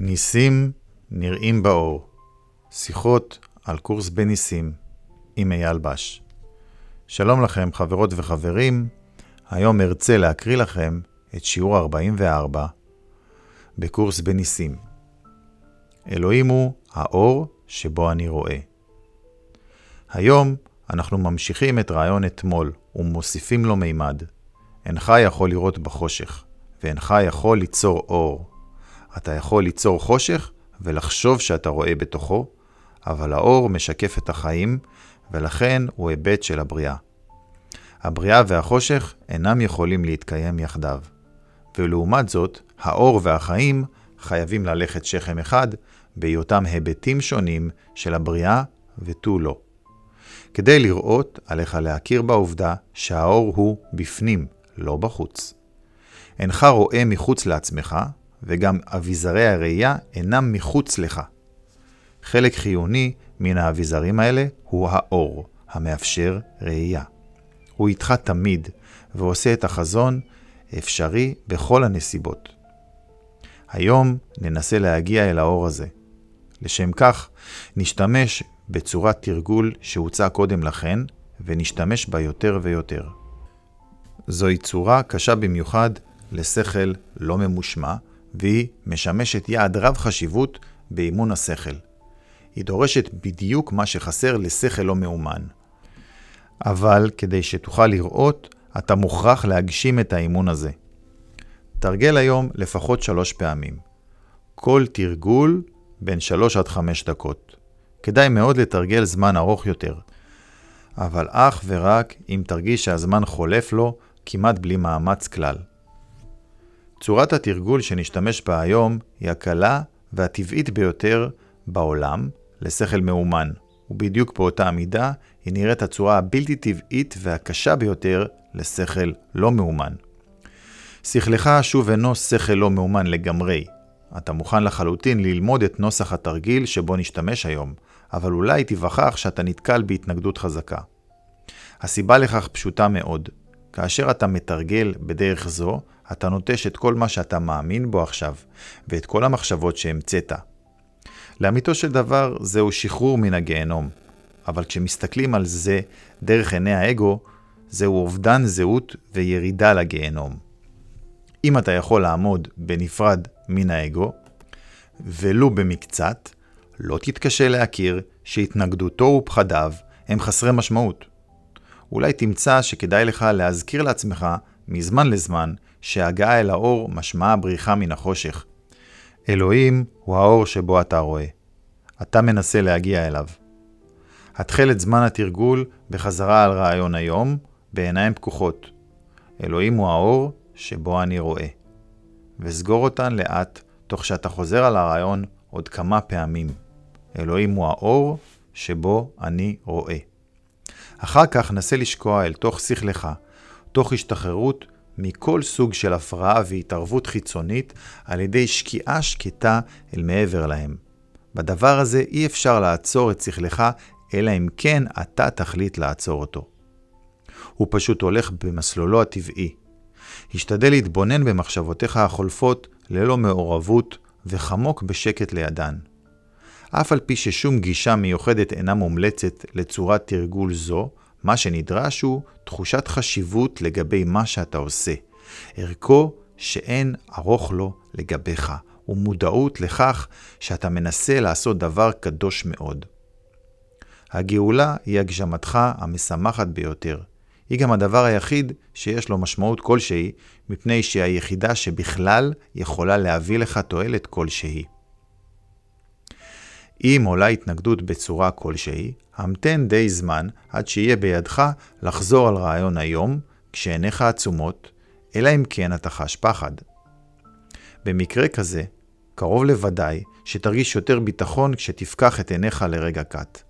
ניסים נראים באור. שיחות על קורס בניסים עם אייל בש. שלום לכם חברות וחברים, היום ארצה להקריא לכם את שיעור 44 בקורס בניסים. אלוהים הוא האור שבו אני רואה. היום אנחנו ממשיכים את רעיון אתמול ומוסיפים לו מימד. אינך יכול לראות בחושך, ואינך יכול ליצור אור. אתה יכול ליצור חושך ולחשוב שאתה רואה בתוכו, אבל האור משקף את החיים, ולכן הוא היבט של הבריאה. הבריאה והחושך אינם יכולים להתקיים יחדיו. ולעומת זאת, האור והחיים חייבים ללכת שכם אחד, בהיותם היבטים שונים של הבריאה ותו לא. כדי לראות, עליך להכיר בעובדה שהאור הוא בפנים, לא בחוץ. אינך רואה מחוץ לעצמך, וגם אביזרי הראייה אינם מחוץ לך. חלק חיוני מן האביזרים האלה הוא האור, המאפשר ראייה. הוא איתך תמיד, ועושה את החזון אפשרי בכל הנסיבות. היום ננסה להגיע אל האור הזה. לשם כך, נשתמש בצורת תרגול שהוצע קודם לכן, ונשתמש בה יותר ויותר. זוהי צורה קשה במיוחד לשכל לא ממושמע, והיא משמשת יעד רב חשיבות באימון השכל. היא דורשת בדיוק מה שחסר לשכל לא מאומן. אבל כדי שתוכל לראות, אתה מוכרח להגשים את האימון הזה. תרגל היום לפחות שלוש פעמים. כל תרגול בין שלוש עד חמש דקות. כדאי מאוד לתרגל זמן ארוך יותר, אבל אך ורק אם תרגיש שהזמן חולף לו כמעט בלי מאמץ כלל. צורת התרגול שנשתמש בה היום היא הקלה והטבעית ביותר בעולם לשכל מאומן, ובדיוק באותה המידה היא נראית הצורה הבלתי טבעית והקשה ביותר לשכל לא מאומן. שכלך שוב אינו שכל לא מאומן לגמרי. אתה מוכן לחלוטין ללמוד את נוסח התרגיל שבו נשתמש היום, אבל אולי תיווכח שאתה נתקל בהתנגדות חזקה. הסיבה לכך פשוטה מאוד. כאשר אתה מתרגל בדרך זו, אתה נוטש את כל מה שאתה מאמין בו עכשיו, ואת כל המחשבות שהמצאת. לאמיתו של דבר, זהו שחרור מן הגיהנום. אבל כשמסתכלים על זה דרך עיני האגו, זהו אובדן זהות וירידה לגיהנום. אם אתה יכול לעמוד בנפרד מן האגו, ולו במקצת, לא תתקשה להכיר שהתנגדותו ופחדיו הם חסרי משמעות. אולי תמצא שכדאי לך להזכיר לעצמך מזמן לזמן שהגעה אל האור משמעה בריחה מן החושך. אלוהים הוא האור שבו אתה רואה. אתה מנסה להגיע אליו. התחל את זמן התרגול בחזרה על רעיון היום, בעיניים פקוחות. אלוהים הוא האור שבו אני רואה. וסגור אותן לאט, תוך שאתה חוזר על הרעיון עוד כמה פעמים. אלוהים הוא האור שבו אני רואה. אחר כך נסה לשקוע אל תוך שכלך, תוך השתחררות מכל סוג של הפרעה והתערבות חיצונית על ידי שקיעה שקטה אל מעבר להם. בדבר הזה אי אפשר לעצור את שכלך, אלא אם כן אתה תחליט לעצור אותו. הוא פשוט הולך במסלולו הטבעי. השתדל להתבונן במחשבותיך החולפות ללא מעורבות וחמוק בשקט לידן. אף על פי ששום גישה מיוחדת אינה מומלצת לצורת תרגול זו, מה שנדרש הוא תחושת חשיבות לגבי מה שאתה עושה. ערכו שאין ארוך לו לגביך, ומודעות לכך שאתה מנסה לעשות דבר קדוש מאוד. הגאולה היא הגשמתך המשמחת ביותר. היא גם הדבר היחיד שיש לו משמעות כלשהי, מפני שהיא היחידה שבכלל יכולה להביא לך תועלת כלשהי. אם עולה התנגדות בצורה כלשהי, המתן די זמן עד שיהיה בידך לחזור על רעיון היום, כשעיניך עצומות, אלא אם כן אתה חש פחד. במקרה כזה, קרוב לוודאי שתרגיש יותר ביטחון כשתפקח את עיניך לרגע קט.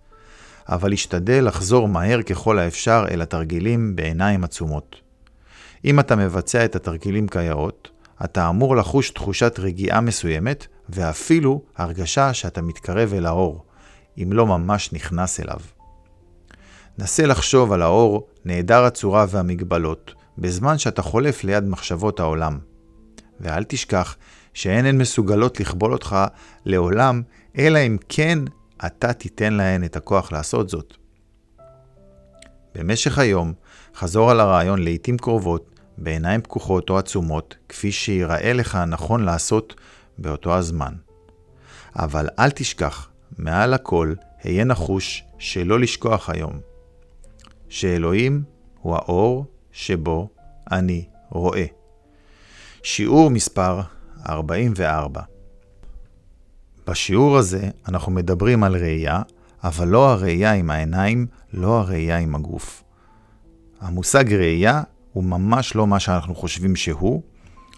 אבל השתדל לחזור מהר ככל האפשר אל התרגילים בעיניים עצומות. אם אתה מבצע את התרגילים כיאות, אתה אמור לחוש תחושת רגיעה מסוימת, ואפילו הרגשה שאתה מתקרב אל האור, אם לא ממש נכנס אליו. נסה לחשוב על האור נעדר הצורה והמגבלות, בזמן שאתה חולף ליד מחשבות העולם. ואל תשכח שהן הן מסוגלות לכבול אותך לעולם, אלא אם כן אתה תיתן להן את הכוח לעשות זאת. במשך היום, חזור על הרעיון לעתים קרובות, בעיניים פקוחות או עצומות, כפי שיראה לך נכון לעשות באותו הזמן. אבל אל תשכח, מעל הכל, היה נחוש שלא לשכוח היום. שאלוהים הוא האור שבו אני רואה. שיעור מספר 44 בשיעור הזה אנחנו מדברים על ראייה, אבל לא הראייה עם העיניים, לא הראייה עם הגוף. המושג ראייה הוא ממש לא מה שאנחנו חושבים שהוא.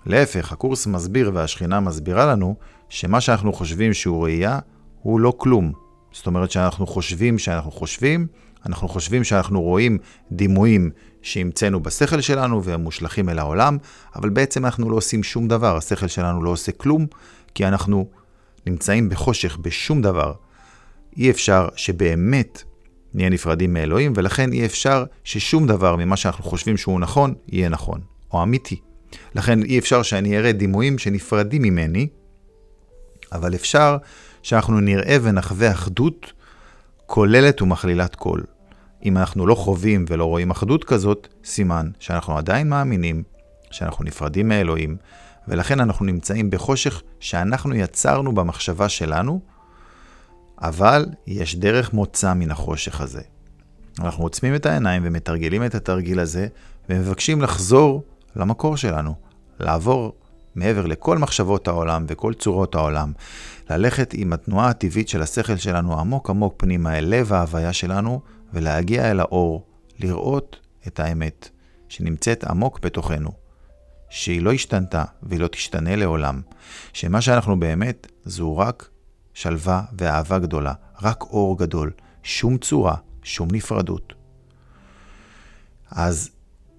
להפך, הקורס מסביר והשכינה מסבירה לנו שמה שאנחנו חושבים שהוא ראייה הוא לא כלום. זאת אומרת שאנחנו חושבים שאנחנו חושבים, אנחנו חושבים שאנחנו רואים דימויים שהמצאנו בשכל שלנו והם מושלכים אל העולם, אבל בעצם אנחנו לא עושים שום דבר, השכל שלנו לא עושה כלום, כי אנחנו נמצאים בחושך, בשום דבר. אי אפשר שבאמת נהיה נפרדים מאלוהים, ולכן אי אפשר ששום דבר ממה שאנחנו חושבים שהוא נכון, יהיה נכון, או אמיתי. לכן אי אפשר שאני אראה דימויים שנפרדים ממני, אבל אפשר שאנחנו נראה ונחווה אחדות כוללת ומכלילת כל. אם אנחנו לא חווים ולא רואים אחדות כזאת, סימן שאנחנו עדיין מאמינים שאנחנו נפרדים מאלוהים, ולכן אנחנו נמצאים בחושך שאנחנו יצרנו במחשבה שלנו, אבל יש דרך מוצא מן החושך הזה. אנחנו עוצמים את העיניים ומתרגלים את התרגיל הזה, ומבקשים לחזור למקור שלנו, לעבור מעבר לכל מחשבות העולם וכל צורות העולם, ללכת עם התנועה הטבעית של השכל שלנו עמוק עמוק פנימה אל לב ההוויה שלנו, ולהגיע אל האור, לראות את האמת שנמצאת עמוק בתוכנו, שהיא לא השתנתה והיא לא תשתנה לעולם, שמה שאנחנו באמת זו רק שלווה ואהבה גדולה, רק אור גדול, שום צורה, שום נפרדות. אז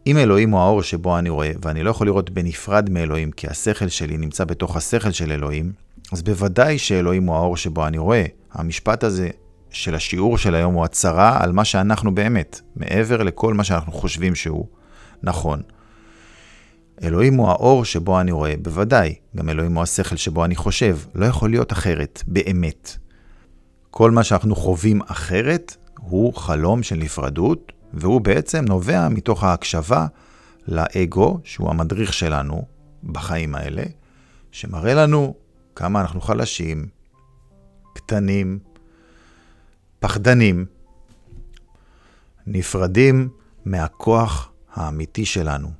אם אלוהים הוא האור שבו אני רואה, ואני לא יכול לראות בנפרד מאלוהים, כי השכל שלי נמצא בתוך השכל של אלוהים, אז בוודאי שאלוהים הוא האור שבו אני רואה. המשפט הזה של השיעור של היום הוא הצהרה על מה שאנחנו באמת, מעבר לכל מה שאנחנו חושבים שהוא נכון. אלוהים הוא האור שבו אני רואה, בוודאי, גם אלוהים הוא השכל שבו אני חושב, לא יכול להיות אחרת, באמת. כל מה שאנחנו חווים אחרת הוא חלום של נפרדות, והוא בעצם נובע מתוך ההקשבה לאגו, שהוא המדריך שלנו בחיים האלה, שמראה לנו כמה אנחנו חלשים, קטנים, פחדנים, נפרדים מהכוח האמיתי שלנו.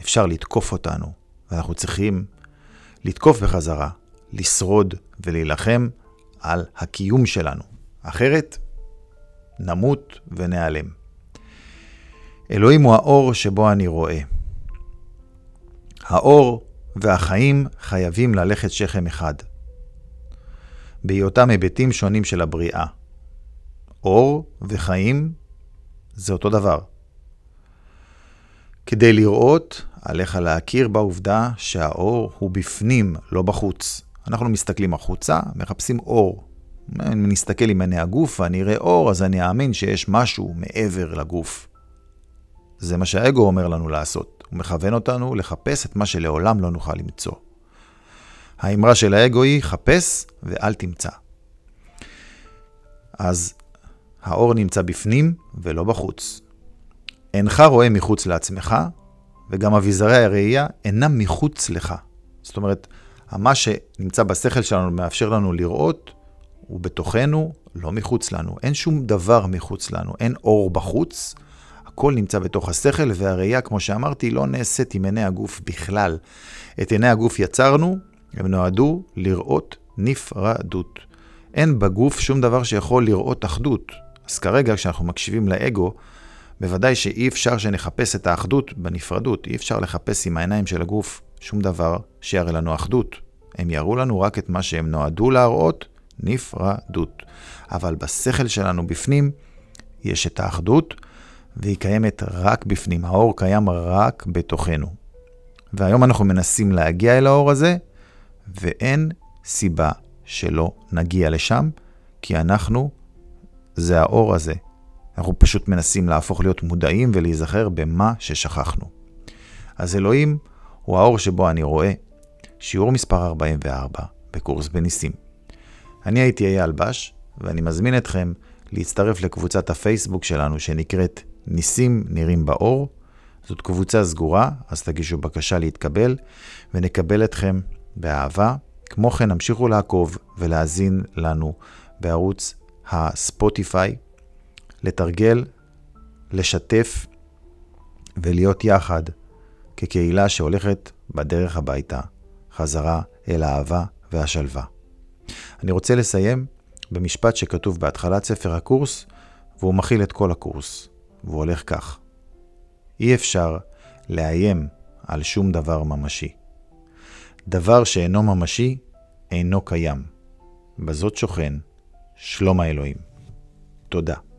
אפשר לתקוף אותנו, ואנחנו צריכים לתקוף בחזרה, לשרוד ולהילחם על הקיום שלנו. אחרת, נמות ונעלם. אלוהים הוא האור שבו אני רואה. האור והחיים חייבים ללכת שכם אחד, בהיותם היבטים שונים של הבריאה. אור וחיים זה אותו דבר. כדי לראות, עליך להכיר בעובדה שהאור הוא בפנים, לא בחוץ. אנחנו מסתכלים החוצה, מחפשים אור. אם נסתכל עם עיני הגוף ואני אראה אור, אז אני אאמין שיש משהו מעבר לגוף. זה מה שהאגו אומר לנו לעשות. הוא מכוון אותנו לחפש את מה שלעולם לא נוכל למצוא. האמרה של האגו היא, חפש ואל תמצא. אז האור נמצא בפנים ולא בחוץ. אינך רואה מחוץ לעצמך, וגם אביזרי הראייה אינם מחוץ לך. זאת אומרת, מה שנמצא בשכל שלנו מאפשר לנו לראות, הוא בתוכנו, לא מחוץ לנו. אין שום דבר מחוץ לנו, אין אור בחוץ, הכל נמצא בתוך השכל, והראייה, כמו שאמרתי, לא נעשית עם עיני הגוף בכלל. את עיני הגוף יצרנו, הם נועדו לראות נפרדות. אין בגוף שום דבר שיכול לראות אחדות. אז כרגע, כשאנחנו מקשיבים לאגו, בוודאי שאי אפשר שנחפש את האחדות בנפרדות. אי אפשר לחפש עם העיניים של הגוף שום דבר שיראה לנו אחדות. הם יראו לנו רק את מה שהם נועדו להראות, נפרדות. אבל בשכל שלנו בפנים יש את האחדות, והיא קיימת רק בפנים. האור קיים רק בתוכנו. והיום אנחנו מנסים להגיע אל האור הזה, ואין סיבה שלא נגיע לשם, כי אנחנו, זה האור הזה. אנחנו פשוט מנסים להפוך להיות מודעים ולהיזכר במה ששכחנו. אז אלוהים הוא האור שבו אני רואה, שיעור מספר 44 בקורס בניסים. אני הייתי אייל בש, ואני מזמין אתכם להצטרף לקבוצת הפייסבוק שלנו שנקראת ניסים נראים באור. זאת קבוצה סגורה, אז תגישו בקשה להתקבל, ונקבל אתכם באהבה. כמו כן, המשיכו לעקוב ולהאזין לנו בערוץ הספוטיפיי, לתרגל, לשתף ולהיות יחד כקהילה שהולכת בדרך הביתה, חזרה אל האהבה והשלווה. אני רוצה לסיים במשפט שכתוב בהתחלת ספר הקורס, והוא מכיל את כל הקורס, והוא הולך כך: אי אפשר לאיים על שום דבר ממשי. דבר שאינו ממשי, אינו קיים. בזאת שוכן שלום האלוהים. תודה.